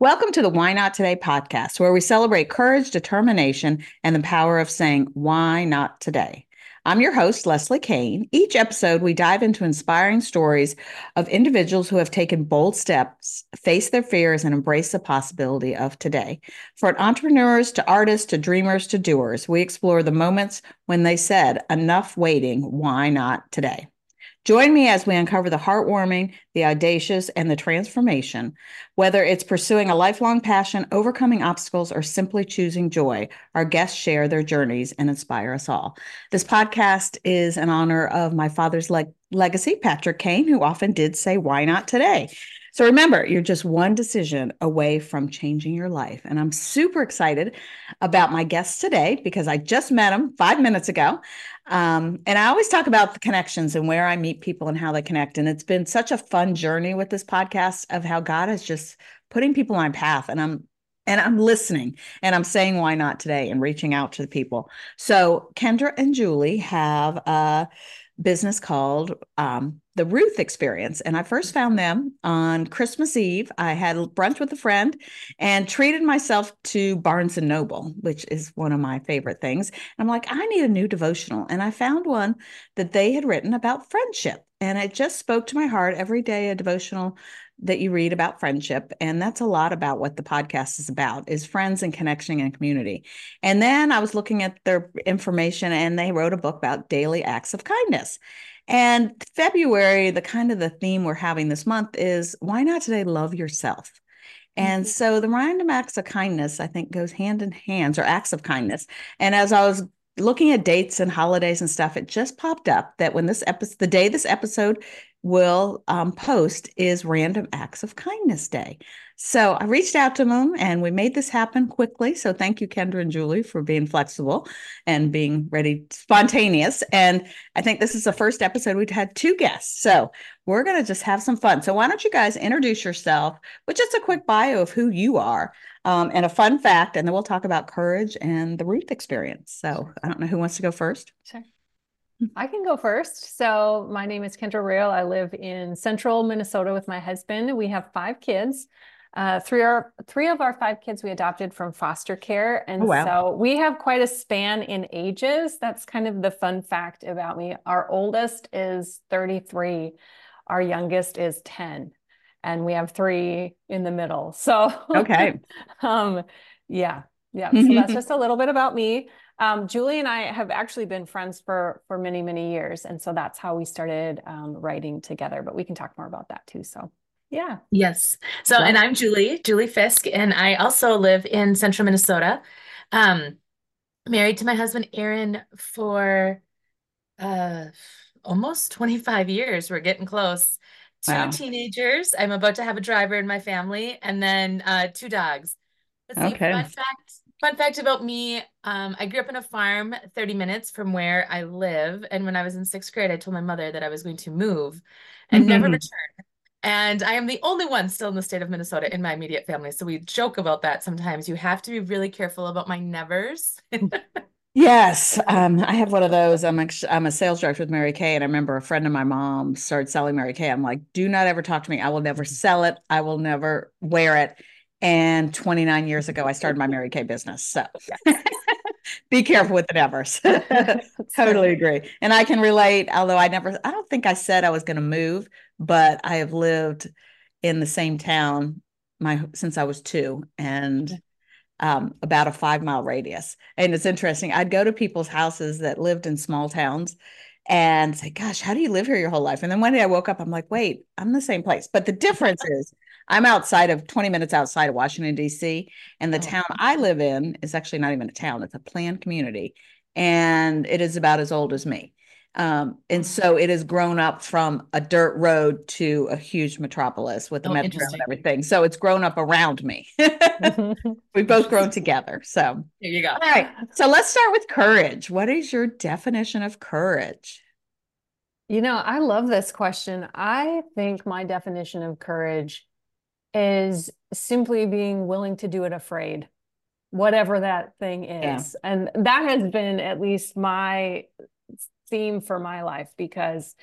Welcome to the Why Not Today podcast, where we celebrate courage, determination, and the power of saying, Why not today? I'm your host, Leslie Kane. Each episode, we dive into inspiring stories of individuals who have taken bold steps, faced their fears, and embraced the possibility of today. For entrepreneurs to artists to dreamers to doers, we explore the moments when they said, Enough waiting, why not today? Join me as we uncover the heartwarming, the audacious, and the transformation. Whether it's pursuing a lifelong passion, overcoming obstacles, or simply choosing joy, our guests share their journeys and inspire us all. This podcast is in honor of my father's leg- legacy, Patrick Kane, who often did say, Why not today? So remember, you're just one decision away from changing your life. And I'm super excited about my guest today because I just met him five minutes ago. Um, and I always talk about the connections and where I meet people and how they connect. And it's been such a fun journey with this podcast of how God is just putting people on path. And I'm and I'm listening and I'm saying why not today and reaching out to the people. So Kendra and Julie have a business called um, the Ruth Experience. And I first found them on Christmas Eve. I had brunch with a friend and treated myself to Barnes and Noble, which is one of my favorite things. And I'm like, I need a new devotional. And I found one that they had written about friendship. And it just spoke to my heart every day, a devotional that you read about friendship and that's a lot about what the podcast is about is friends and connection and community and then i was looking at their information and they wrote a book about daily acts of kindness and February, the kind of the theme we're having this month is why not today love yourself? And mm-hmm. so the random acts of kindness, I think, goes hand in hands or acts of kindness. And as I was looking at dates and holidays and stuff, it just popped up that when this episode, the day this episode will um, post is Random Acts of Kindness Day. So I reached out to them and we made this happen quickly. So thank you, Kendra and Julie, for being flexible and being ready, spontaneous. And I think this is the first episode we've had two guests. So we're going to just have some fun. So why don't you guys introduce yourself with just a quick bio of who you are um, and a fun fact, and then we'll talk about courage and the Ruth experience. So I don't know who wants to go first. Sure. I can go first. So, my name is Kendra Roehl. I live in central Minnesota with my husband. We have five kids. Uh, three are three of our five kids we adopted from foster care, and oh, wow. so we have quite a span in ages. That's kind of the fun fact about me. Our oldest is 33, our youngest is 10, and we have three in the middle. So okay, um, yeah, yeah. So that's just a little bit about me. Um, Julie and I have actually been friends for for many many years, and so that's how we started um, writing together. But we can talk more about that too. So yeah. Yes. So, yeah. and I'm Julie, Julie Fisk, and I also live in central Minnesota. Um, married to my husband, Aaron, for uh, almost 25 years. We're getting close. Two wow. teenagers. I'm about to have a driver in my family, and then uh, two dogs. Let's okay. fun fact. Fun fact about me: um, I grew up in a farm 30 minutes from where I live, and when I was in sixth grade, I told my mother that I was going to move and mm-hmm. never return. And I am the only one still in the state of Minnesota in my immediate family. So we joke about that sometimes. You have to be really careful about my nevers. yes. Um, I have one of those. I'm a, I'm a sales director with Mary Kay. And I remember a friend of my mom started selling Mary Kay. I'm like, do not ever talk to me. I will never sell it. I will never wear it. And 29 years ago, I started my Mary Kay business. So be careful with the nevers. totally agree. And I can relate, although I never, I don't think I said I was going to move, but I have lived in the same town my since I was two and um, about a five mile radius. And it's interesting. I'd go to people's houses that lived in small towns and say, Gosh, how do you live here your whole life? And then one day I woke up, I'm like, Wait, I'm the same place. But the difference is I'm outside of 20 minutes outside of Washington, D.C. And the oh. town I live in is actually not even a town, it's a planned community. And it is about as old as me. Um, and so it has grown up from a dirt road to a huge metropolis with the oh, metro and everything. So it's grown up around me. We've both grown together. So here you go. All right. So let's start with courage. What is your definition of courage? You know, I love this question. I think my definition of courage is simply being willing to do it afraid, whatever that thing is. Yeah. And that has been at least my theme for my life because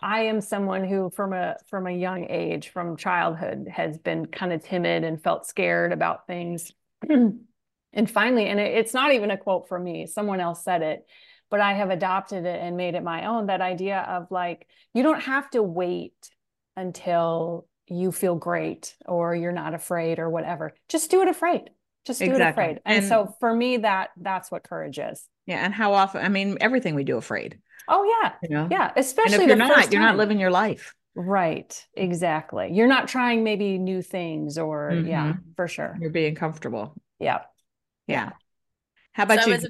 I am someone who from a from a young age, from childhood, has been kind of timid and felt scared about things. and finally, and it, it's not even a quote from me, someone else said it, but I have adopted it and made it my own. That idea of like, you don't have to wait until you feel great or you're not afraid or whatever. Just do it afraid. Just do exactly. it afraid. And, and so for me, that that's what courage is. Yeah. And how often, I mean, everything we do afraid. Oh yeah. You know? Yeah. Especially and if you're not, you're not living your life. Right. Exactly. You're not trying maybe new things or mm-hmm. yeah, for sure. You're being comfortable. Yeah. Yeah. How about so you? I was,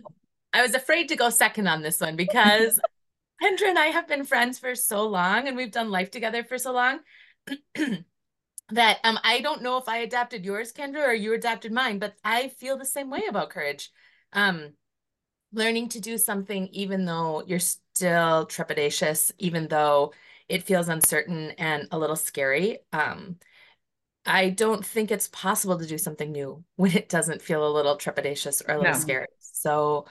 I was afraid to go second on this one because Kendra and I have been friends for so long and we've done life together for so long that um I don't know if I adapted yours, Kendra, or you adapted mine, but I feel the same way about courage. Um learning to do something even though you're still trepidatious, even though it feels uncertain and a little scary. Um, I don't think it's possible to do something new when it doesn't feel a little trepidatious or a little no. scary. So,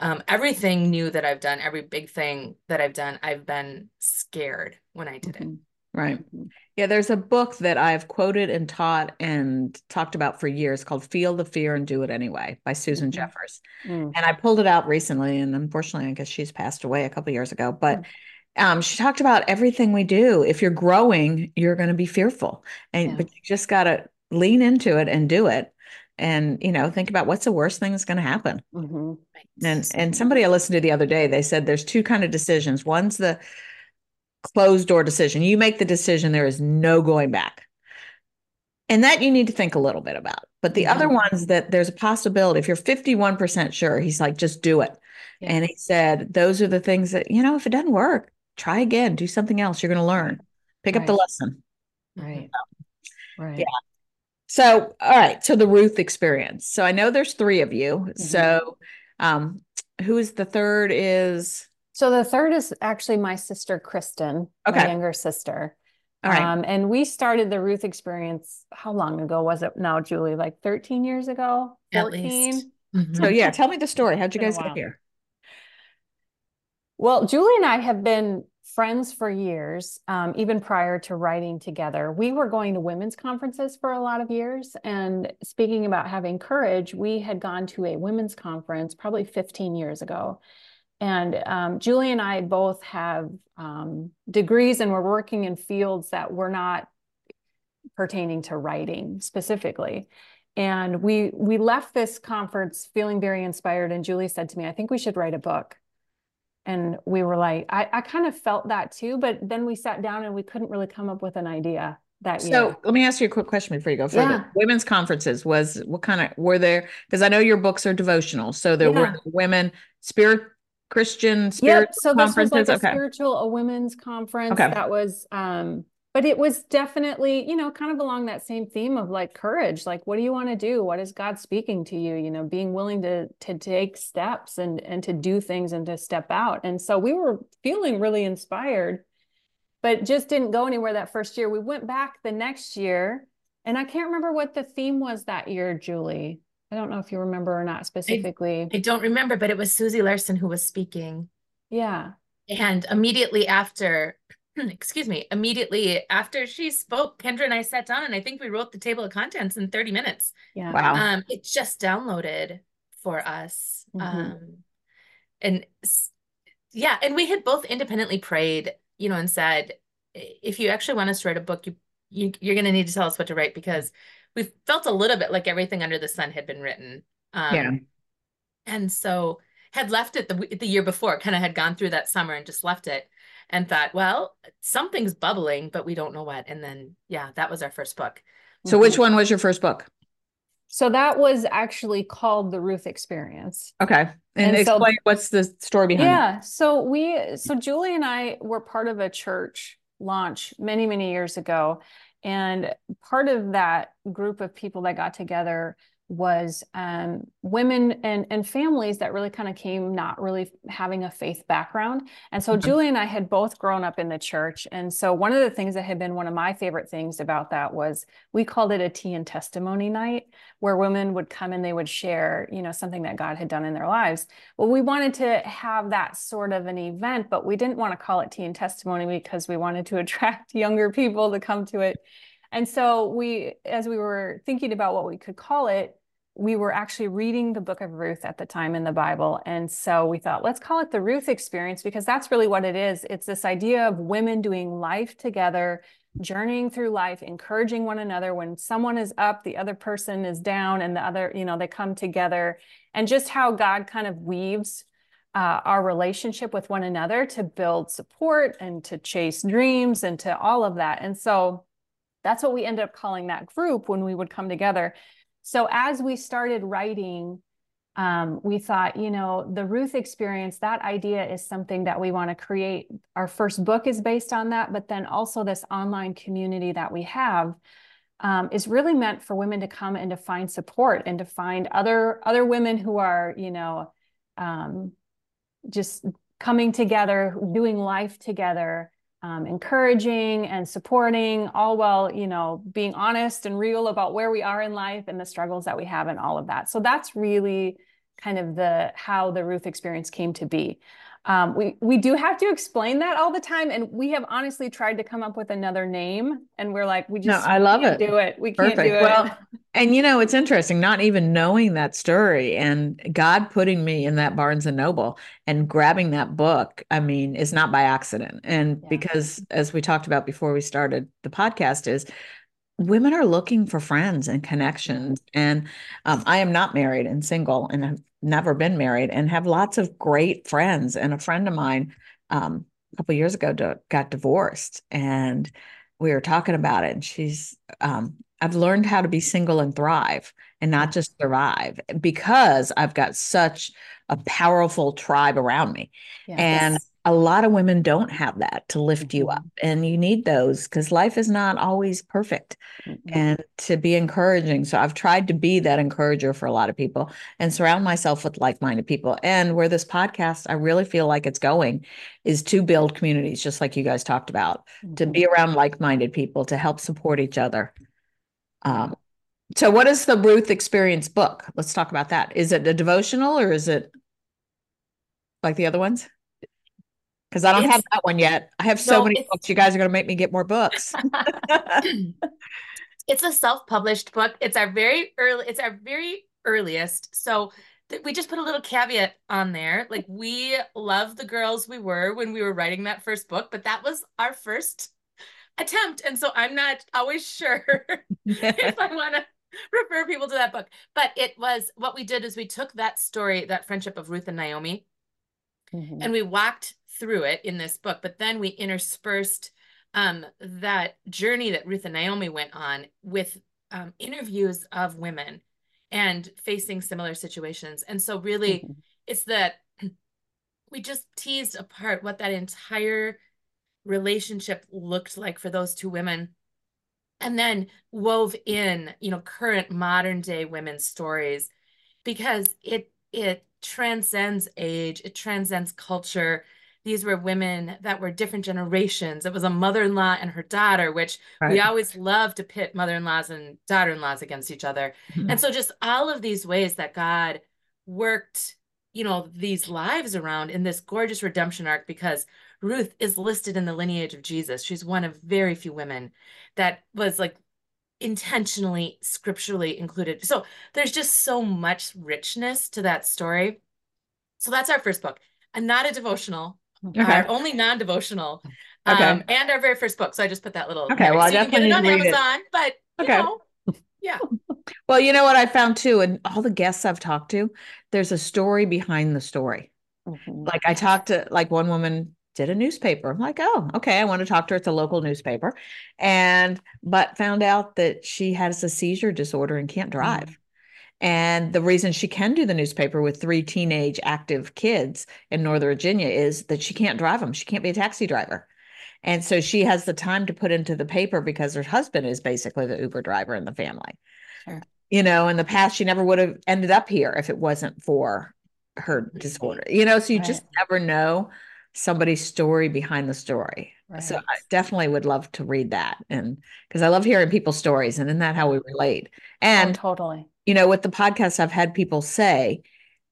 um, everything new that I've done, every big thing that I've done, I've been scared when I did mm-hmm. it. Right. Mm-hmm. Yeah, there's a book that I've quoted and taught and talked about for years called Feel the Fear and Do It Anyway by Susan mm-hmm. Jeffers. Mm. And I pulled it out recently and unfortunately I guess she's passed away a couple years ago, but mm. um, she talked about everything we do. If you're growing, you're going to be fearful. And yeah. but you just got to lean into it and do it. And you know, think about what's the worst thing that's going to happen. Mm-hmm. And and somebody I listened to the other day, they said there's two kind of decisions. One's the closed door decision. You make the decision, there is no going back. And that you need to think a little bit about. But the yeah. other ones that there's a possibility, if you're 51% sure, he's like, just do it. Yeah. And he said, those are the things that, you know, if it doesn't work, try again, do something else. You're going to learn, pick right. up the lesson. Right. right. Yeah. So, all right. So the Ruth experience. So I know there's three of you. Mm-hmm. So, um, who is the third is so the third is actually my sister, Kristen, okay. my younger sister. All right. Um, and we started the Ruth experience. How long ago was it now, Julie? Like 13 years ago? 14? Mm-hmm. So yeah, tell me the story. How'd you guys get here? Well, Julie and I have been friends for years, um, even prior to writing together. We were going to women's conferences for a lot of years. And speaking about having courage, we had gone to a women's conference probably 15 years ago. And um, Julie and I both have um, degrees and we're working in fields that were not pertaining to writing specifically. And we we left this conference feeling very inspired. And Julie said to me, I think we should write a book. And we were like, I, I kind of felt that too, but then we sat down and we couldn't really come up with an idea that year. So let me ask you a quick question before you go further. Yeah. Women's conferences was what kind of were there? Because I know your books are devotional. So there yeah. were women spirit Christian spirit yep. so this was like a okay. spiritual a women's conference okay. that was um but it was definitely you know kind of along that same theme of like courage like what do you want to do what is god speaking to you you know being willing to to take steps and and to do things and to step out and so we were feeling really inspired but just didn't go anywhere that first year we went back the next year and i can't remember what the theme was that year julie I don't know if you remember or not specifically. I, I don't remember, but it was Susie Larson who was speaking. Yeah. And immediately after, excuse me, immediately after she spoke, Kendra and I sat down and I think we wrote the table of contents in 30 minutes. Yeah. Wow. Um, it just downloaded for us. Mm-hmm. Um, and yeah, and we had both independently prayed, you know, and said, if you actually want us to write a book, you, you you're going to need to tell us what to write because we felt a little bit like everything under the sun had been written. Um, yeah. And so had left it the, the year before, kind of had gone through that summer and just left it and thought, well, something's bubbling, but we don't know what. And then, yeah, that was our first book. So, which one was your first book? So that was actually called the Ruth Experience. Okay. And, and explain so, what's the story behind yeah, it. so we so Julie and I were part of a church launch many, many years ago. And part of that group of people that got together was um, women and, and families that really kind of came not really having a faith background. And so mm-hmm. Julie and I had both grown up in the church. And so one of the things that had been one of my favorite things about that was we called it a tea and testimony night, where women would come and they would share, you know, something that God had done in their lives. Well, we wanted to have that sort of an event, but we didn't want to call it tea and testimony because we wanted to attract younger people to come to it. And so we, as we were thinking about what we could call it, we were actually reading the book of Ruth at the time in the Bible. And so we thought, let's call it the Ruth experience because that's really what it is. It's this idea of women doing life together, journeying through life, encouraging one another. When someone is up, the other person is down, and the other, you know, they come together. And just how God kind of weaves uh, our relationship with one another to build support and to chase dreams and to all of that. And so that's what we ended up calling that group when we would come together so as we started writing, um, we thought, you know, the Ruth experience, that idea is something that we want to create. Our first book is based on that, but then also this online community that we have um, is really meant for women to come and to find support and to find other other women who are, you know, um, just coming together, doing life together, um, encouraging and supporting, all while, you know, being honest and real about where we are in life and the struggles that we have and all of that. So that's really kind of the how the Ruth experience came to be. Um, we we do have to explain that all the time, and we have honestly tried to come up with another name, and we're like, we just no, I love it. Do it. We Perfect. can't do it. Well, and you know, it's interesting, not even knowing that story, and God putting me in that Barnes and Noble and grabbing that book. I mean, is not by accident, and yeah. because as we talked about before we started the podcast, is women are looking for friends and connections. And um, I am not married and single and have never been married and have lots of great friends. And a friend of mine um, a couple years ago got divorced and we were talking about it. And she's, um, I've learned how to be single and thrive and not just survive because I've got such a powerful tribe around me. Yes. And a lot of women don't have that to lift mm-hmm. you up and you need those because life is not always perfect mm-hmm. and to be encouraging so i've tried to be that encourager for a lot of people and surround myself with like-minded people and where this podcast i really feel like it's going is to build communities just like you guys talked about mm-hmm. to be around like-minded people to help support each other um, so what is the ruth experience book let's talk about that is it a devotional or is it like the other ones because I don't it's, have that one yet. I have so no, many books. You guys are going to make me get more books. it's a self-published book. It's our very early. It's our very earliest. So th- we just put a little caveat on there. Like we love the girls we were when we were writing that first book, but that was our first attempt, and so I'm not always sure if I want to refer people to that book. But it was what we did is we took that story, that friendship of Ruth and Naomi, mm-hmm. and we walked through it in this book, but then we interspersed um, that journey that Ruth and Naomi went on with um, interviews of women and facing similar situations. And so, really, mm-hmm. it's that we just teased apart what that entire relationship looked like for those two women and then wove in you know current modern day women's stories because it it transcends age it transcends culture these were women that were different generations. It was a mother in law and her daughter, which right. we always love to pit mother in laws and daughter in laws against each other. Mm-hmm. And so, just all of these ways that God worked, you know, these lives around in this gorgeous redemption arc, because Ruth is listed in the lineage of Jesus. She's one of very few women that was like intentionally scripturally included. So, there's just so much richness to that story. So, that's our first book. And not a devotional okay. our only non-devotional okay. um, and our very first book. So I just put that little. Okay, well, so I definitely get it on Amazon, it. but okay. Know, yeah. well, you know what I found too, and all the guests I've talked to, there's a story behind the story. Mm-hmm. Like I talked to like one woman did a newspaper. I'm like, oh, okay, I want to talk to her. It's a local newspaper. And but found out that she has a seizure disorder and can't drive. Mm-hmm. And the reason she can do the newspaper with three teenage active kids in Northern Virginia is that she can't drive them. She can't be a taxi driver. And so she has the time to put into the paper because her husband is basically the Uber driver in the family. Sure. you know, in the past, she never would have ended up here if it wasn't for her disorder, you know, so you Right. just never know somebody's story behind the story. So I definitely would love to read that. And because I love hearing people's stories and isn't that how we relate? Oh, And, totally. you know, with the podcast, I've had people say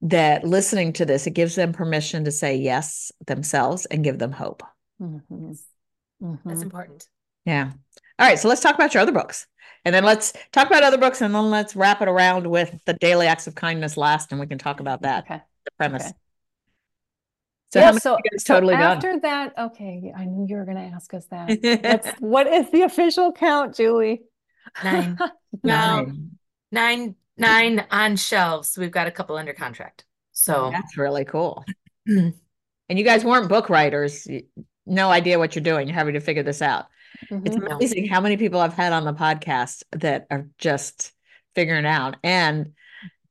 that listening to this, it gives them permission to say yes themselves and give them hope. Mhm. That's Mhm. important. Yeah. All right. So let's talk about your other books. And then let's talk about other books and then let's wrap it around with the daily acts of kindness last and we can talk about that, Okay. the premise. Okay. So Yeah, how many so, you guys so totally done? after that, okay, I knew you were going to ask us that. What's what is the official count, Julie? Nine. Well, Nine. nine, nine on shelves. We've got a couple under contract. So That's really cool. And you guys weren't book writers. No idea what you're doing. You're having to figure this out. It's Mhm. No. amazing how many people I've had on the podcast that are just figuring out and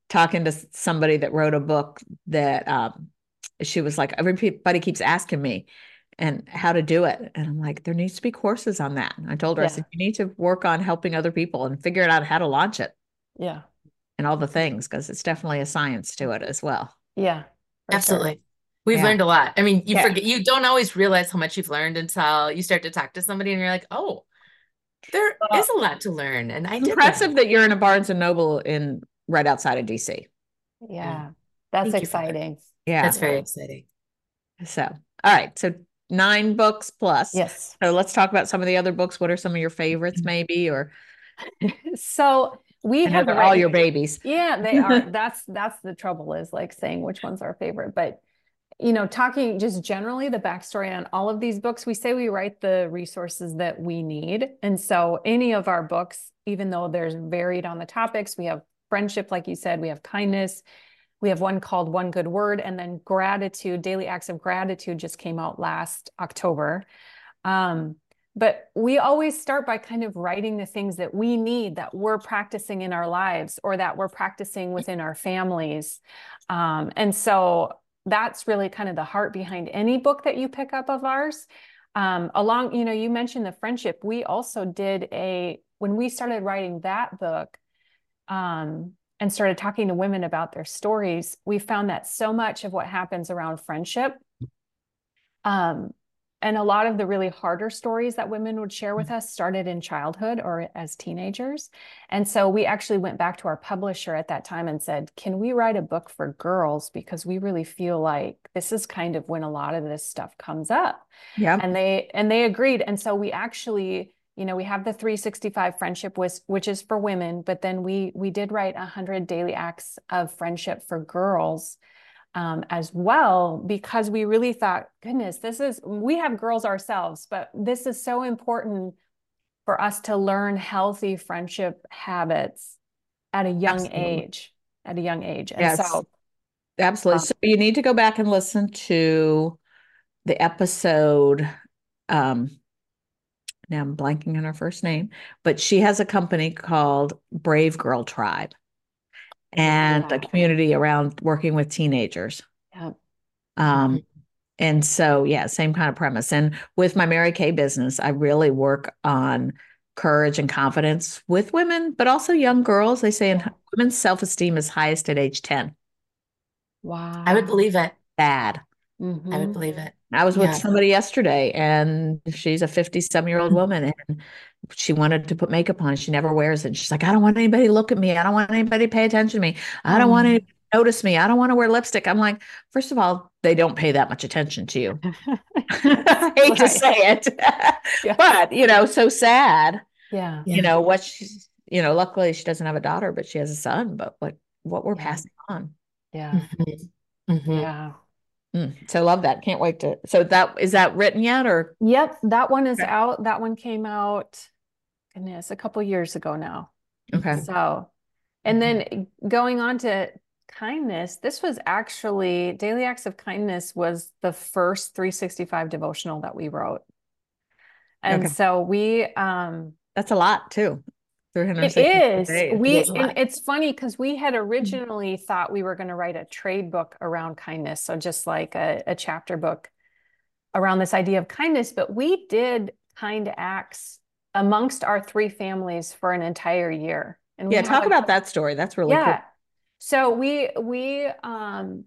talking to somebody that wrote a book that um, she was like, everybody keeps asking me and how to do it. And I'm like, there needs to be courses on that. And I told her, I said, you need to work on helping other people and figuring out how to launch it Yeah. and all the things because it's definitely a science to it as well. Yeah. for sure. absolutely. We've Yeah. learned a lot. I mean, you Yeah. forget, you don't always realize how much you've learned until you start to talk to somebody and you're like, oh, there Well, is a lot to learn. And I did Impressive that. that you're in a Barnes and Noble in right outside of DC. Yeah. That's Thank you exciting. Yeah. That's very exciting. So, all right. So nine books plus. Yes. So let's talk about some of the other books. What are some of your favorites, mm-hmm. maybe, or So we I have all your babies. Yeah, they are. That's that's the trouble is like saying which one's our favorite. But you know, talking just generally the backstory on all of these books, we say we write the resources that we need. And so any of our books, even though there's varied on the topics, we have friendship, like you said, we have kindness, we have one called One Good Word, and then gratitude, daily acts of gratitude just came out last October. Um, but we always start by kind of writing the things that we need that we're practicing in our lives or that we're practicing within our families. Um, and so that's really kind of the heart behind any book that you pick up of ours. Um, along, you know, you mentioned the friendship. We also did a, when we started writing that book, um, and started talking to women about their stories, we found that so much of what happens around friendship, um, and a lot of the really harder stories that women would share with us started in childhood or as teenagers. And so we actually went back to our publisher at that time and said, Can we write a book for girls? Because we really feel like this is kind of when a lot of this stuff comes up Yeah. and they and they agreed and so we actually you know we have the 365 friendship which which is for women but then we we did write 100 daily acts of friendship for girls um, as well because we really thought goodness this is we have girls ourselves but this is so important for us to learn healthy friendship habits at a young Absolutely. age at a young age and Yes. so Absolutely. Um, So you need to go back and listen to the episode. Um, now I'm blanking on her first name, but she has a company called Brave Girl Tribe and a community around working with teenagers. yeah Um, and so, yeah, same kind of premise. And with my Mary Kay business, I really work on courage and confidence with women, but also young girls. They say in women's self esteem is highest at age 10. wow I would believe it. Bad. I would believe it. I was with Yeah. somebody yesterday and she's a 50 some year old woman and she wanted to put makeup on. She never wears it. She's like, I don't want anybody to look at me. I don't want anybody to pay attention to me. I don't want Mm. anybody to notice me. I don't want to wear lipstick. I'm like, first of all, they don't pay that much attention to you. I hate to say it, Yes. but you know, so sad. Yeah. Yeah. You know what she's. You know, luckily she doesn't have a daughter, but she has a son. But what what we're Yeah. passing on. Yeah. Mhm. Mhm. Yeah. Mm, so I love that. Can't wait to. So that is that written yet or Yep. That one is Okay. out. That one came out, goodness, a couple years ago now. okay? So, and then going on to kindness, this was actually Daily Acts of Kindness was the first 365 devotional that we wrote. And Okay. so we um That's a lot too. It 365 days. We is and it's funny because we had originally thought we were going to write a trade book around kindness, so just like a, a chapter book around this idea of kindness. But we did kind acts amongst our three families for an entire year. And Yeah, talk a- about that story. That's really cool. yeah. So we we um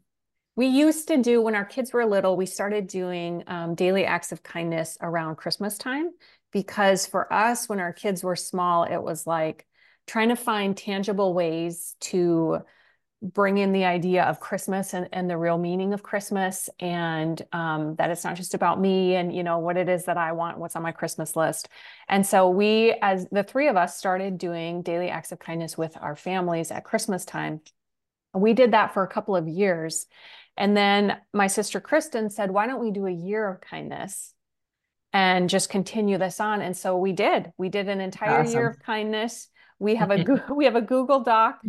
we used to do when our kids were little, we started doing um, daily acts of kindness around Christmas time because for us, when our kids were small, it was like trying to find tangible ways to bring in the idea of Christmas and, and the real meaning of Christmas and um, that it's not just about me and you know what it is that I want, what's on my Christmas list. And so we, as the three of us, started doing daily acts of kindness with our families at Christmas time. We did that for a couple of years. And then my sister Kristen said, why don't we do a year of kindness and just continue this on? And so we did. We did an entire year of kindness. We have a we have a Google Doc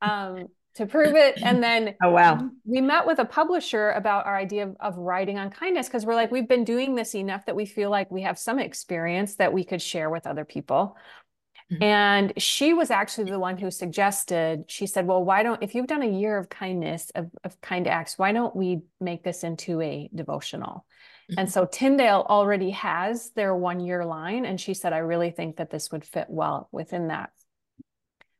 um, to prove it. And then Oh, wow. we met with a publisher about our idea of, of writing on kindness because we're like, we've been doing this enough that we feel like we have some experience that we could share with other people. Mhm. And she was actually the one who suggested, she said, Well, why don't, if you've done a year of kindness, of, of kind acts, why don't we make this into a devotional? And so Tyndale already has their one year line. And she said, I really think that this would fit well within that.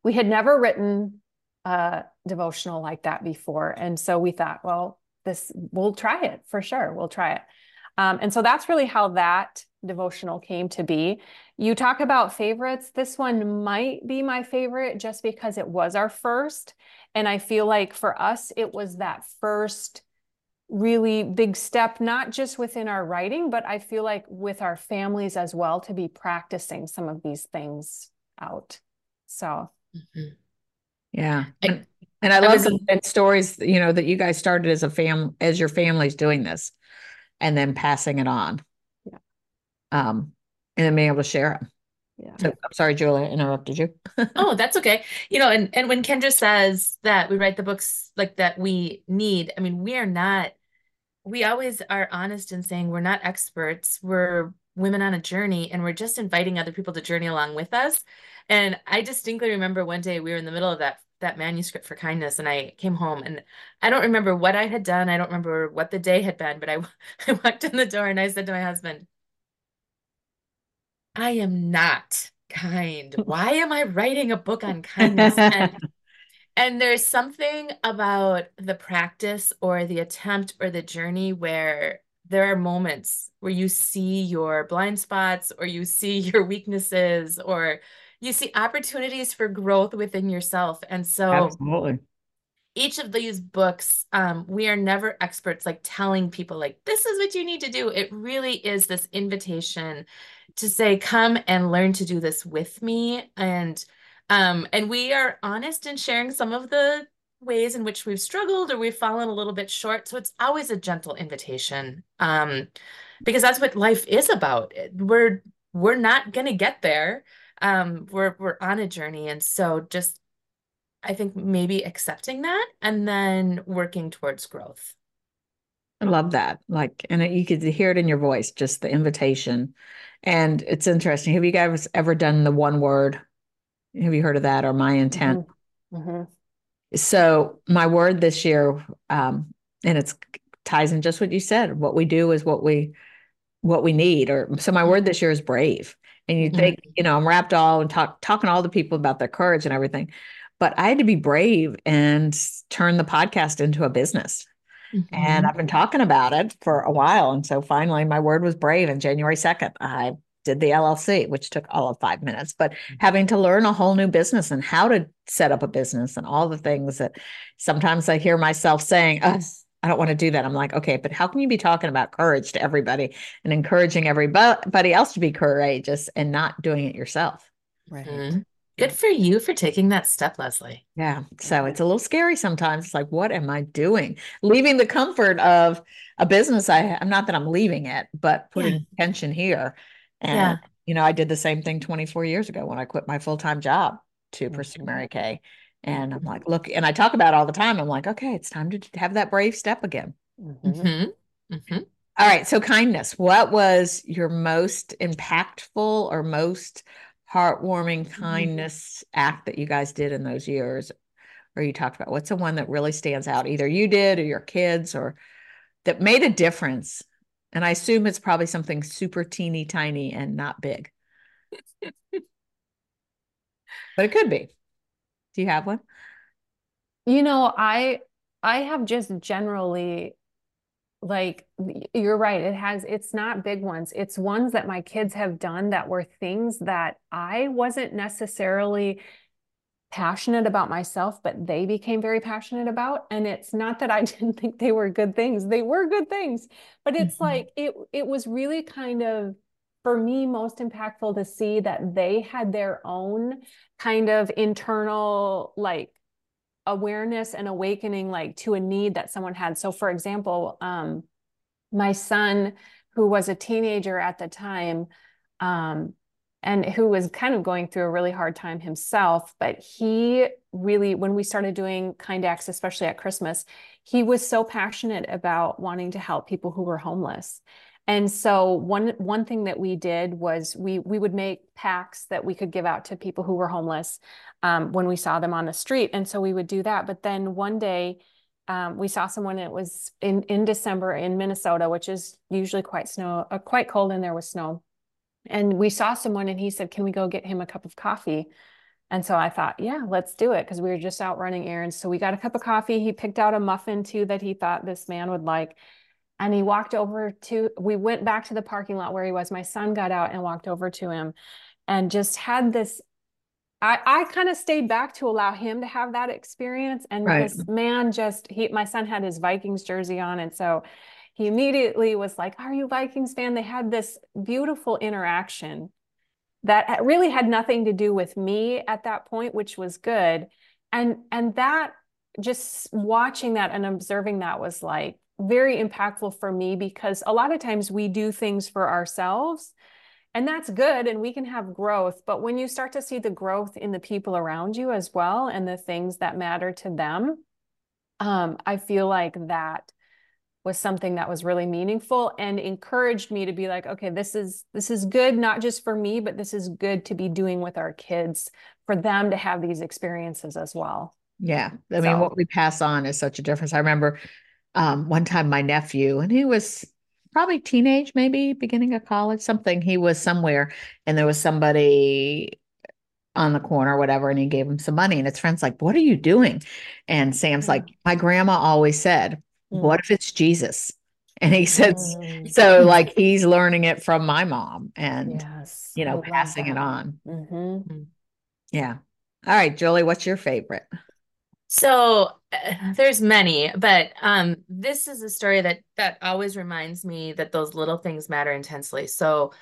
We had never written a devotional like that before. And so we thought, well, this, we'll try it for sure. We'll try it. Um, and so that's really how that devotional came to be. You talk about favorites. This one might be my favorite just because it was our first. And I feel like for us, it was that first really big step, not just within our writing, but I feel like with our families as well to be practicing some of these things out. So, Mhm. Yeah. I- And, and I I love was- the the stories, you know, that you guys started as a fam as your family's doing this and then passing it on. Yeah. Um, and then being able to share them. yeah. So I'm sorry, Julia, I interrupted you. Oh, that's okay. You know, and and when Kendra says that we write the books like that we need, I mean, we are not, we always are honest in saying we're not experts. We're women on a journey and we're just inviting other people to journey along with us. And I distinctly remember one day we were in the middle of that that manuscript for kindness and I came home and I don't remember what I had done. I don't remember what the day had been, but I I walked in the door and I said to my husband, I am not kind. Why am I writing a book on kindness? And and there's something about the practice or the attempt or the journey where there are moments where you see your blind spots or you see your weaknesses or you see opportunities for growth within yourself. And so Absolutely. each of these books, um, we are never experts like telling people like this is what you need to do. It really is this invitation to say, come and learn to do this with me. And um, and we are honest in sharing some of the ways in which we've struggled or we've fallen a little bit short. So it's always a gentle invitation. Um, because that's what life is about. We're we're not gonna get there. Um, we're we're on a journey. And so just I think maybe accepting that and then working towards growth. I love that. Like, and you could hear it in your voice, just the invitation. And it's interesting. Have you guys ever done the one word? Have you heard of that or my intent? Mhm. So my word this year, um, and it's ties in just what you said. What we do is what we what we need. Or so my word this year is brave. And you Mhm. think, you know, I'm wrapped all and talk talking to all the people about their courage and everything. But I had to be brave and turn the podcast into a business. And Mhm. I've been talking about it for a while. And so finally, my word was brave. And January 2nd, I did the LLC, which took all of five minutes, but having to learn a whole new business and how to set up a business and all the things that sometimes I hear myself saying, Ugh, I don't want to do that. I'm like, okay, but how can you be talking about courage to everybody and encouraging everybody else to be courageous and not doing it yourself? Right. Mhm. Good for you for taking that step, Leslie. Yeah. So it's a little scary sometimes. It's like, what am I doing? Leaving the comfort of a business I I'm not that I'm leaving it, but putting Yeah. attention here. And Yeah. you know, I did the same thing 24 years ago when I quit my full-time job to pursue Mhm. Mary Kay. And I'm like, look, and I talk about it all the time. I'm like, okay, it's time to have that brave step again. Mhm. hmm hmm All right. So kindness. What was your most impactful or most heartwarming kindness act that you guys did in those years? Or you talked about what's the one that really stands out? Either you did or your kids or that made a difference. And I assume it's probably something super teeny tiny and not big. But it could be. Do you have one? You know, I I have just generally like you're right it has it's not big ones it's ones that my kids have done that were things that I wasn't necessarily passionate about myself but they became very passionate about and it's not that I didn't think they were good things they were good things but it's mm-hmm. like it it was really kind of for me most impactful to see that they had their own kind of internal like awareness and awakening like to a need that someone had so for example um my son who was a teenager at the time um and who was kind of going through a really hard time himself but he really when we started doing kind acts especially at christmas he was so passionate about wanting to help people who were homeless and so one one thing that we did was we we would make packs that we could give out to people who were homeless um, when we saw them on the street. And so we would do that. But then one day um, we saw someone. It was in in December in Minnesota, which is usually quite snow, uh, quite cold, and there was snow. And we saw someone, and he said, "Can we go get him a cup of coffee?" And so I thought, yeah, let's do it because we were just out running errands. So we got a cup of coffee. He picked out a muffin too that he thought this man would like and he walked over to we went back to the parking lot where he was my son got out and walked over to him and just had this i i kind of stayed back to allow him to have that experience and right. this man just he my son had his vikings jersey on and so he immediately was like are you vikings fan? They had this beautiful interaction that really had nothing to do with me at that point which was good. And and that just watching that and observing that was like very impactful for me because a lot of times we do things for ourselves and that's good and we can have growth. But when you start to see the growth in the people around you as well and the things that matter to them um, i feel like that was something that was really meaningful and encouraged me to be like okay this is this is good not just for me but this is good to be doing with our kids for them to have these experiences as well yeah i mean what we pass on is such a difference i remember um, one time my nephew, and he was probably teenage, maybe beginning of college, something. He was somewhere, and there was somebody on the corner or whatever, and he gave him some money. And his friend's like, What are you doing? And Sam's like, My grandma always said, What if it's Jesus? And he says, mm. So like he's learning it from my mom and, yes, you know, passing it on. Mm-hmm. Mm. Yeah. All right, Julie, what's your favorite? So uh, there's many, but um, this is a story that that always reminds me that those little things matter intensely. So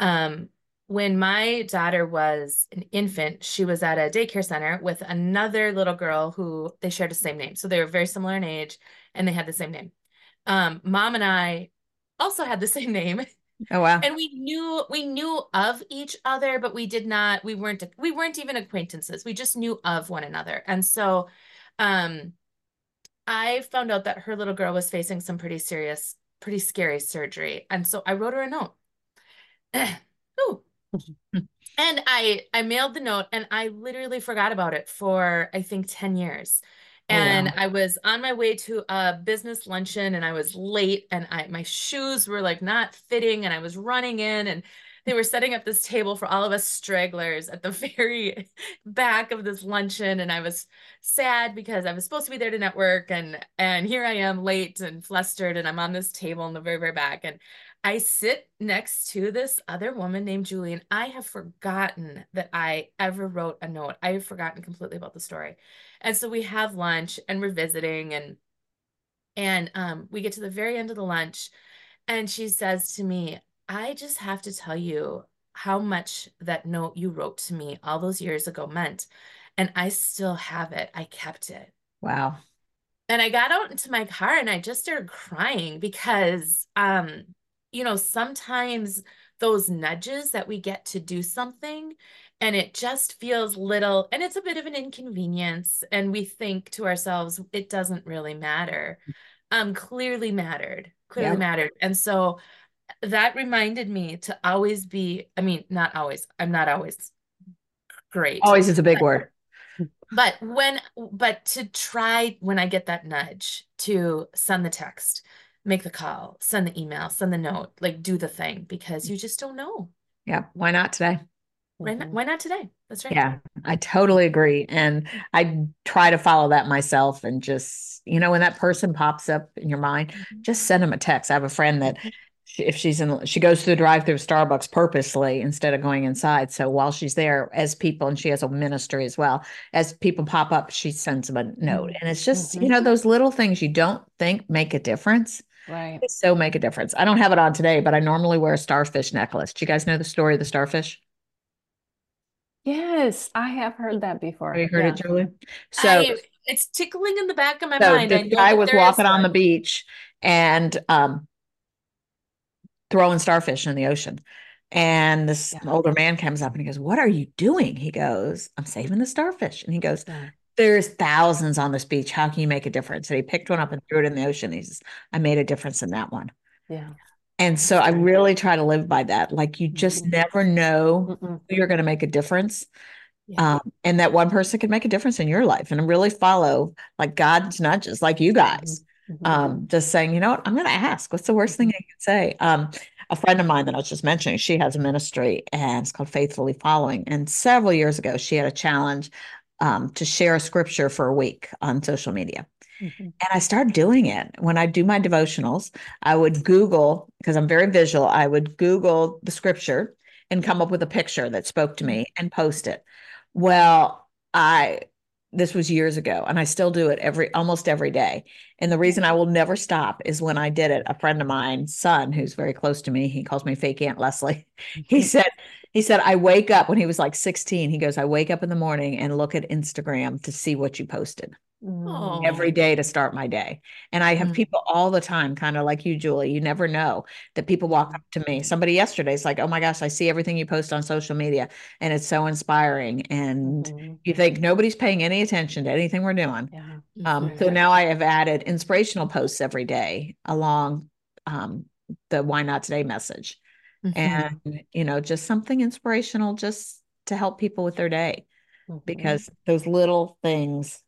um, when my daughter was an infant, she was at a daycare center with another little girl who they shared the same name. So they were very similar in age and they had the same name. Um, mom and I also had the same name. Oh wow. And we knew we knew of each other, but we did not we weren't we weren't even acquaintances. We just knew of one another. And so um I found out that her little girl was facing some pretty serious, pretty scary surgery. And so I wrote her a note. Ooh. and I I mailed the note and I literally forgot about it for I think 10 years. Oh, and I was on my way to a business luncheon and I was late and I my shoes were like not fitting and I was running in and they were setting up this table for all of us stragglers at the very back of this luncheon and I was sad because I was supposed to be there to network and and here I am late and flustered and I'm on this table in the very very back and I sit next to this other woman named Julie, and I have forgotten that I ever wrote a note. I have forgotten completely about the story. And so we have lunch and we're visiting and and um, we get to the very end of the lunch and she says to me, I just have to tell you how much that note you wrote to me all those years ago meant. And I still have it. I kept it. Wow. And I got out into my car and I just started crying because um you know, sometimes those nudges that we get to do something and it just feels little and it's a bit of an inconvenience and we think to ourselves it doesn't really matter. Um clearly mattered clearly yeah. mattered. And so that reminded me to always be i mean not always i'm not always great. Always is a big but, word. but when but to try when i get that nudge to send the text make the call, send the email, send the note, like do the thing because you just don't know. Yeah. Why not today? Why not, why not today? That's right. Yeah, I totally agree. And I try to follow that myself and just, you know, when that person pops up in your mind, mm-hmm. just send them a text. I have a friend that mm-hmm. if she's in, she goes through the drive through Starbucks purposely instead of going inside. So while she's there, as people, and she has a ministry as well, as people pop up, she sends them a note. Mm-hmm. And it's just, you Mhm. know, those little things you don't think make a difference. Right. They so make a difference. I don't have it on today, but I normally wear a starfish necklace. Do you guys know the story of the starfish? Yes, I have heard that before. Have you heard Yeah. it, Julie? So, I, it's tickling in the back of my so mind. I this guy was walking on the beach and um, throwing starfish in the ocean. And this Yeah. older man comes up and he goes, What are you doing? He goes, I'm saving the starfish. And he goes, Yeah. There's thousands on this beach. How can you make a difference? And he picked one up and threw it in the ocean. He says, I made a difference in that one. Yeah. And so I really try to live by that. Like you just Mhm. never know Mm-mm. who you're going to make a difference. Yeah. Um, and that one person can make a difference in your life and really follow like God's nudges, like you guys. Mhm. Um, just saying, you know what, I'm going to ask, what's the worst thing I can say? Um, a friend of mine that I was just mentioning, she has a ministry and it's called Faithfully Following. And several years ago, she had a challenge um, to share a scripture for a week on social media. Mhm. And I started doing it. When I do my devotionals, I would Google, because I'm very visual, I would Google the scripture and come up with a picture that spoke to me and post it. Well, I this was years ago and I still do it every almost every day. And the reason I will never stop is when I did it, a friend of mine, son who's very close to me, he calls me fake Aunt Leslie. He said, he said, I wake up when he was like 16. He goes, I wake up in the morning and look at Instagram to see what you posted Mm. Oh. every day to start my day. And I have Mm. people all the time, kind of like you, Julie. You never know that people walk up to me. Somebody yesterday is like, Oh my gosh, I see everything you post on social media and it's so inspiring. And Mhm. you think nobody's paying any attention to anything we're doing. Yeah. Um, so now I have added inspirational posts every day along um, the Why Not Today message. Mhm. And, you know, just something inspirational just to help people with their day Mhm. because those little things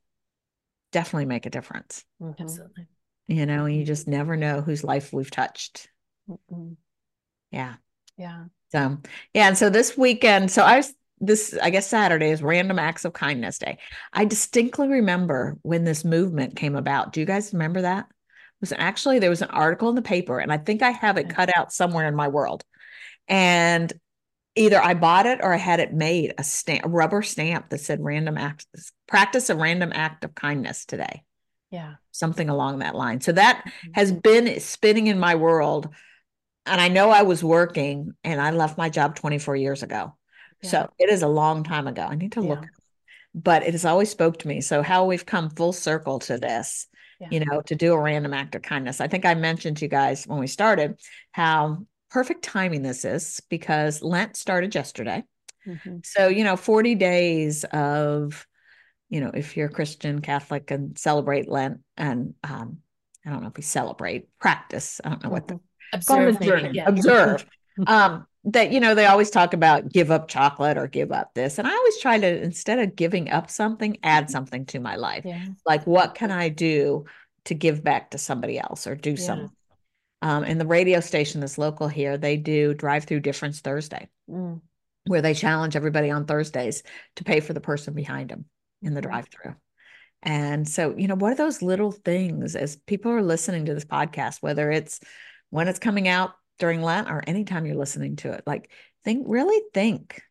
definitely make a difference Mhm. Absolutely. you know, you just never know whose life we've touched. Yeah. Yeah. So, yeah. And so this weekend, so I was, this, I guess Saturday is Random Acts of Kindness Day. I distinctly remember when this movement came about. Do you guys remember that? It was actually, there was an article in the paper, and I think I have it cut out somewhere in my world. And either I bought it or I had it made a stamp, a rubber stamp that said random act, practice a random act of kindness today. Yeah. something along that line. So that Mhm. has been spinning in my world. And I know I was working and I left my job 24 years ago. Yeah. So it is a long time ago. I need to look, but it has always spoke to me. So how we've come full circle to this, Yeah. you know, to do a random act of kindness. I think I mentioned to you guys when we started how perfect timing this is because Lent started yesterday. Mhm. So, you know, 40 days of, you know, if you're Christian, Catholic, and celebrate Lent, and um, I don't know if we celebrate, practice. I don't know what the Mhm. the Observe, Yeah. observe. um, that you know, they always talk about give up chocolate or give up this, and I always try to instead of giving up something, add something to my life. Yeah. Like, what can I do to give back to somebody else or do Yeah. something? Um, and the radio station that's local here, they do drive through difference Thursday Mm. where they challenge everybody on Thursdays to pay for the person behind them in the Mhm. drive through. And so, you know, what are those little things as people are listening to this podcast, whether it's when it's coming out during Lent or anytime you're listening to it, like think, really think.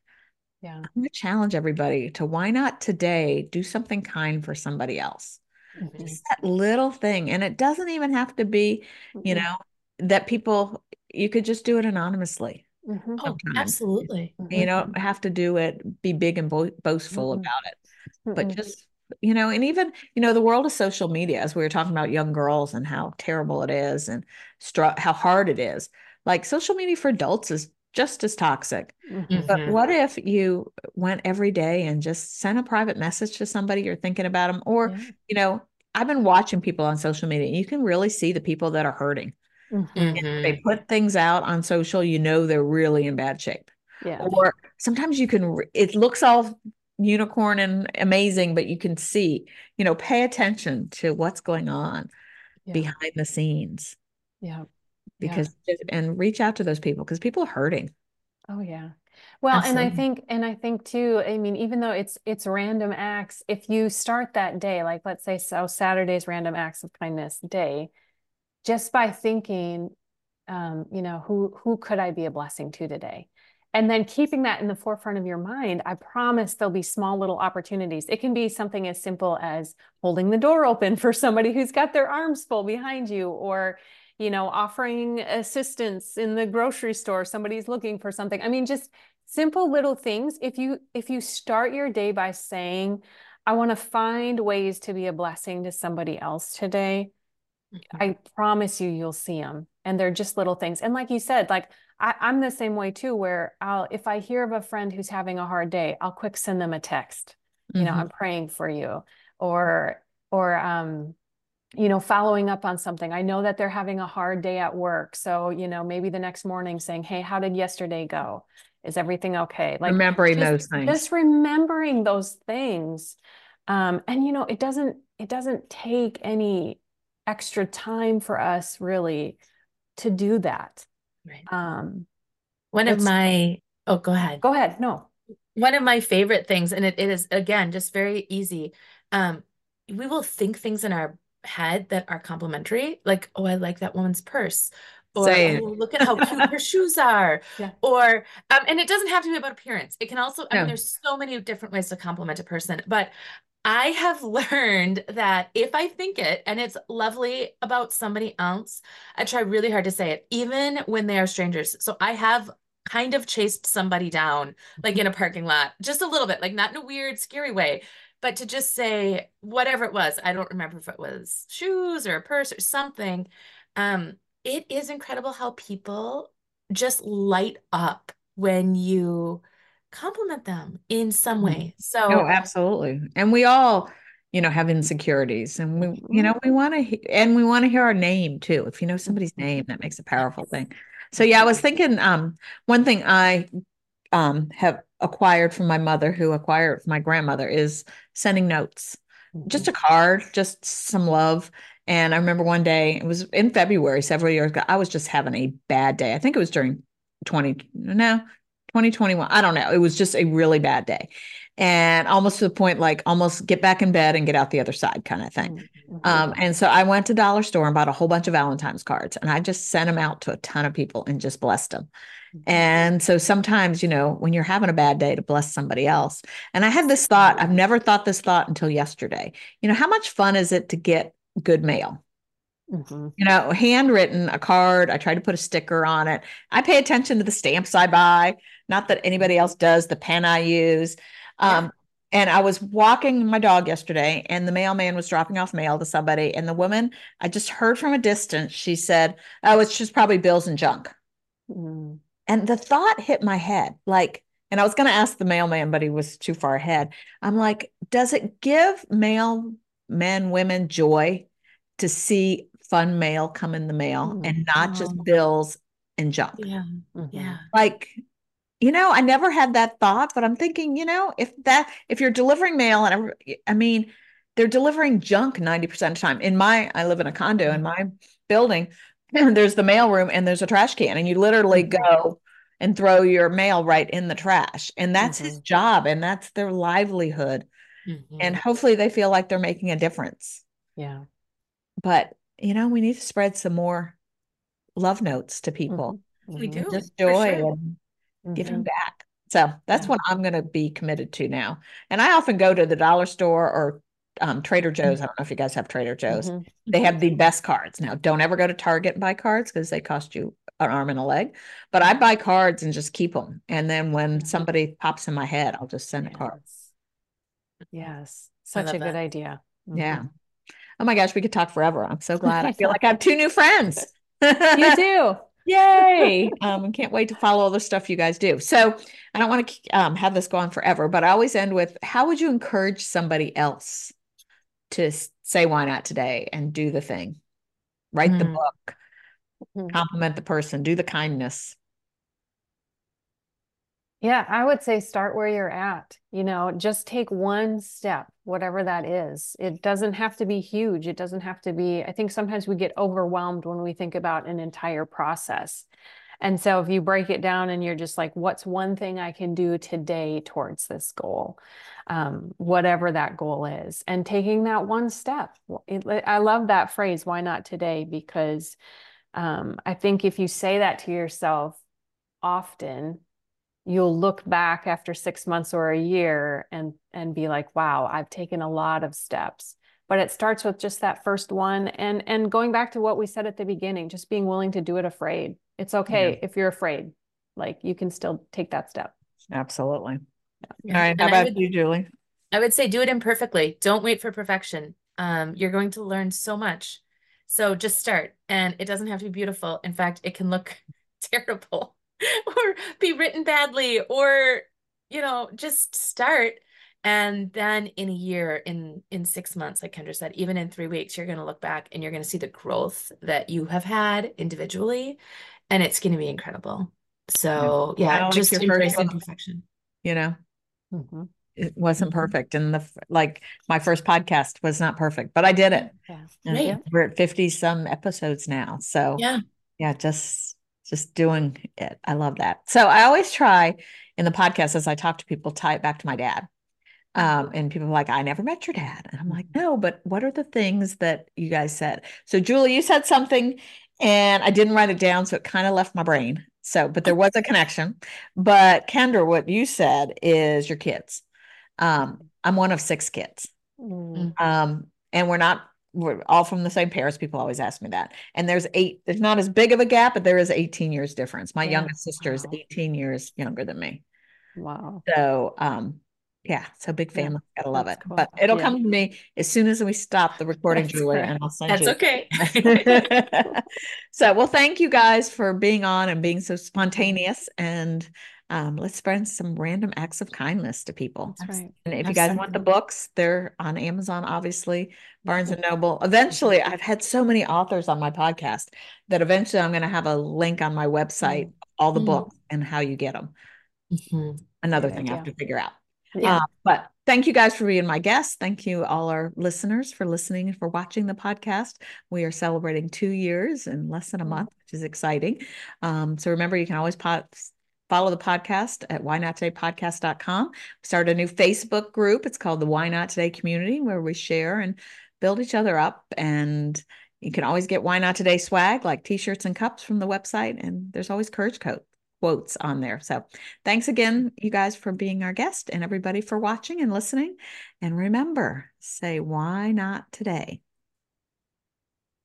Yeah. I'm going to challenge everybody to why not today do something kind for somebody else? Mhm. Just that little thing. And it doesn't even have to be, you Mhm. know, that people, you could just do it anonymously. Mhm. Oh, absolutely. You Mhm. don't have to do it, be big and bo- boastful Mm-mm. about it, but just, you know, and even, you know, the world of social media, as we were talking about young girls and how terrible it is and str- how hard it is. Like social media for adults is just as toxic. But Mhm. what if you went every day and just sent a private message to somebody you're thinking about them? Or, Yeah. you know, I've been watching people on social media. and You can really see the people that are hurting. Mhm. Mhm. they put things out on social, you know they're really in bad shape Yeah. or sometimes you can it looks all unicorn and amazing but you can see you know pay attention to what's going on Yeah. behind the scenes Yeah. Yeah. because and reach out to those people because people are hurting Oh yeah. Well, and I think, and I think too, I mean, even though it's it's random acts, if you start that day, like let's say so Saturday's random acts of kindness day, just by thinking, um, you know, who who could I be a blessing to today? And then keeping that in the forefront of your mind, I promise there'll be small little opportunities. It can be something as simple as holding the door open for somebody who's got their arms full behind you, or you know, offering assistance in the grocery store, somebody's looking for something. I mean, just simple little things. If you if you start your day by saying, I want to find ways to be a blessing to somebody else today, Mhm. I promise you, you'll see them. And they're just little things. And like you said, like I, I'm the same way too, where I'll, if I hear of a friend who's having a hard day, I'll quick send them a text. You know, Mhm. I'm praying for you. Or, or, um, you know, following up on something. I know that they're having a hard day at work. So, you know, maybe the next morning saying, Hey, how did yesterday go? Is everything okay? Like Remembering just, those things. just remembering those things. Um, and you know, it doesn't, it doesn't take any extra time for us really to do that. Right. Um, One of my, oh, go ahead. go ahead. No. One of my favorite things, and it, it is again just very easy. Um, we will think things in our head that are complimentary, like, oh, I like that woman's purse. Or oh, look at how cute her shoes are. Yeah. Or um, and it doesn't have to be about appearance. It can also, I mean, there's so many different ways to compliment a person, but I have learned that if I think it and it's lovely about somebody else, I try really hard to say it, even when they are strangers. So I have kind of chased somebody down, like in a parking lot, just a little bit, like not in a weird, scary way, but to just say whatever it was. I don't remember if it was shoes or a purse or something. Um, it is incredible how people just light up when you compliment them in some way. So Oh, absolutely. And we all, you know, have insecurities and we, you know, we want to, and we want to hear our name too. If you know somebody's name, that makes a powerful thing. So yeah, I was thinking, um, one thing I, um, have acquired from my mother, who acquired from my grandmother, is sending notes, just a card, just some love. And I remember one day, it was in February, several years ago, I was just having a bad day. I think it was during 20, no, 2021. I don't know. It was just a really bad day. And almost to the point, like almost get back in bed and get out the other side kind of thing. Mhm. Um, and so I went to Dollar Store and bought a whole bunch of Valentine's cards and I just sent them out to a ton of people and just blessed them. And so sometimes, you know, when you're having a bad day to bless somebody else. And I had this thought, I've never thought this thought until yesterday. You know, how much fun is it to get good mail? Mhm. You know, handwritten, a card. I try to put a sticker on it. I pay attention to the stamps I buy, not that anybody else does, the pen I use. Um, and I was walking my dog yesterday, and the mailman was dropping off mail to somebody. And the woman, I just heard from a distance, she said, Oh, it's just probably bills and junk. Mhm. And the thought hit my head like, and I was going to ask the mailman, but he was too far ahead. I'm like, does it give mail men, women joy to see fun mail come in the mail Mm. and not just Oh. bills and junk? yeah, Mhm. yeah. Like, you know, I never had that thought, but I'm thinking, you know, if that, if you're delivering mail and I, I mean, they're delivering junk 90% of the time. In my, I live in a condo in my building, there's the mail room and there's a trash can, and you literally Mhm. go and throw your mail right in the trash. And that's his Mhm. job and that's their livelihood. Mhm. And hopefully they feel like they're making a difference. Yeah. But, you know, we need to spread some more love notes to people, we Mhm. do just joy sure. and giving Mhm. back. So that's Yeah. what I'm going to be committed to now. And I often go to the dollar store or um, Trader Joe's. I don't know if you guys have Trader Joe's. Mhm. They have the best cards. Now, don't ever go to Target and buy cards because they cost you an arm and a leg. But I buy cards and just keep them. And then when somebody pops in my head, I'll just send a card. Yes. Yes. Such love a good that. idea. Yeah. Oh my gosh, we could talk forever. I'm so glad. I feel like I have two new friends. You do. Yay. Um, can't wait to follow all the stuff you guys do. So I don't want to um, have this go on forever, but I always end with how would you encourage somebody else to say why not today and do the thing? Write the Hmm. book, Mhm. compliment the person, do the kindness. Yeah, I would say start where you're at. You know, just take one step, whatever that is. It doesn't have to be huge. It doesn't have to be, I think sometimes we get overwhelmed when we think about an entire process. And so if you break it down and you're just like, what's one thing I can do today towards this goal? Um, whatever that goal is, and taking that one step. I love that phrase, why not today? Because um, I think if you say that to yourself often, you'll look back after six months or a year and and be like, wow, I've taken a lot of steps. But it starts with just that first one and and going back to what we said at the beginning just being willing to do it afraid. It's okay yeah. if you're afraid. Like you can still take that step. Absolutely. Yeah. all right. How and about would, you julie? I would say do it imperfectly. Don't wait for perfection. Um, you're going to learn so much. So just start. And it doesn't have to be beautiful. In fact it can look terrible or be written badly or you know just start and then in a year, in in six months, like Kendra said, even in three weeks, you're going to look back and you're going to see the growth that you have had individually, and it's going to be incredible. So yeah, yeah just embrace imperfection. You know, mm-hmm. it wasn't mm-hmm. perfect, and the like. My first podcast was not perfect, but I did it. Yeah. Right. We're at fifty some episodes now, so yeah, yeah, just just doing it. I love that. So I always try in the podcast as I talk to people, tie it back to my dad um, and people are like, I never met your dad. And I'm like, mm-hmm. no, but what are the things that you guys said? So, Julie, you said something and I didn't write it down. So it kind of left my brain. So, but there was a connection. But Kendra, what you said is your kids. Um, I'm one of six kids. Mm. Um, and we're not, we're all from the same parents. People always ask me that. And there's eight, there's not as big of a gap, but there is 18 years difference. My yeah. youngest sister wow. is 18 years younger than me. Wow. So, um, yeah, so big family. Yeah, Gotta love it. Cool. But it'll yeah. come to me as soon as we stop the recording, Julie, and I'll send that's you. That's okay. so, well, thank you guys for being on and being so spontaneous. And um, let's spread some random acts of kindness to people. That's right. And if Absolutely. you guys want the books, they're on Amazon, obviously, Barnes and Noble. Eventually, I've had so many authors on my podcast that eventually I'm going to have a link on my website, mm-hmm. all the mm-hmm. books and how you get them. Mm-hmm. Another Good thing idea. I have to figure out. Yeah. Uh, but thank you guys for being my guests. Thank you, all our listeners, for listening and for watching the podcast. We are celebrating two years in less than a month, which is exciting. Um, so remember, you can always pot- follow the podcast at why not today podcast.com. Start a new Facebook group. It's called the Why Not Today Community, where we share and build each other up. And you can always get Why Not Today swag like t shirts and cups from the website. And there's always Courage quotes on there. So thanks again, you guys, for being our guest and everybody for watching and listening. And remember, say, why not today?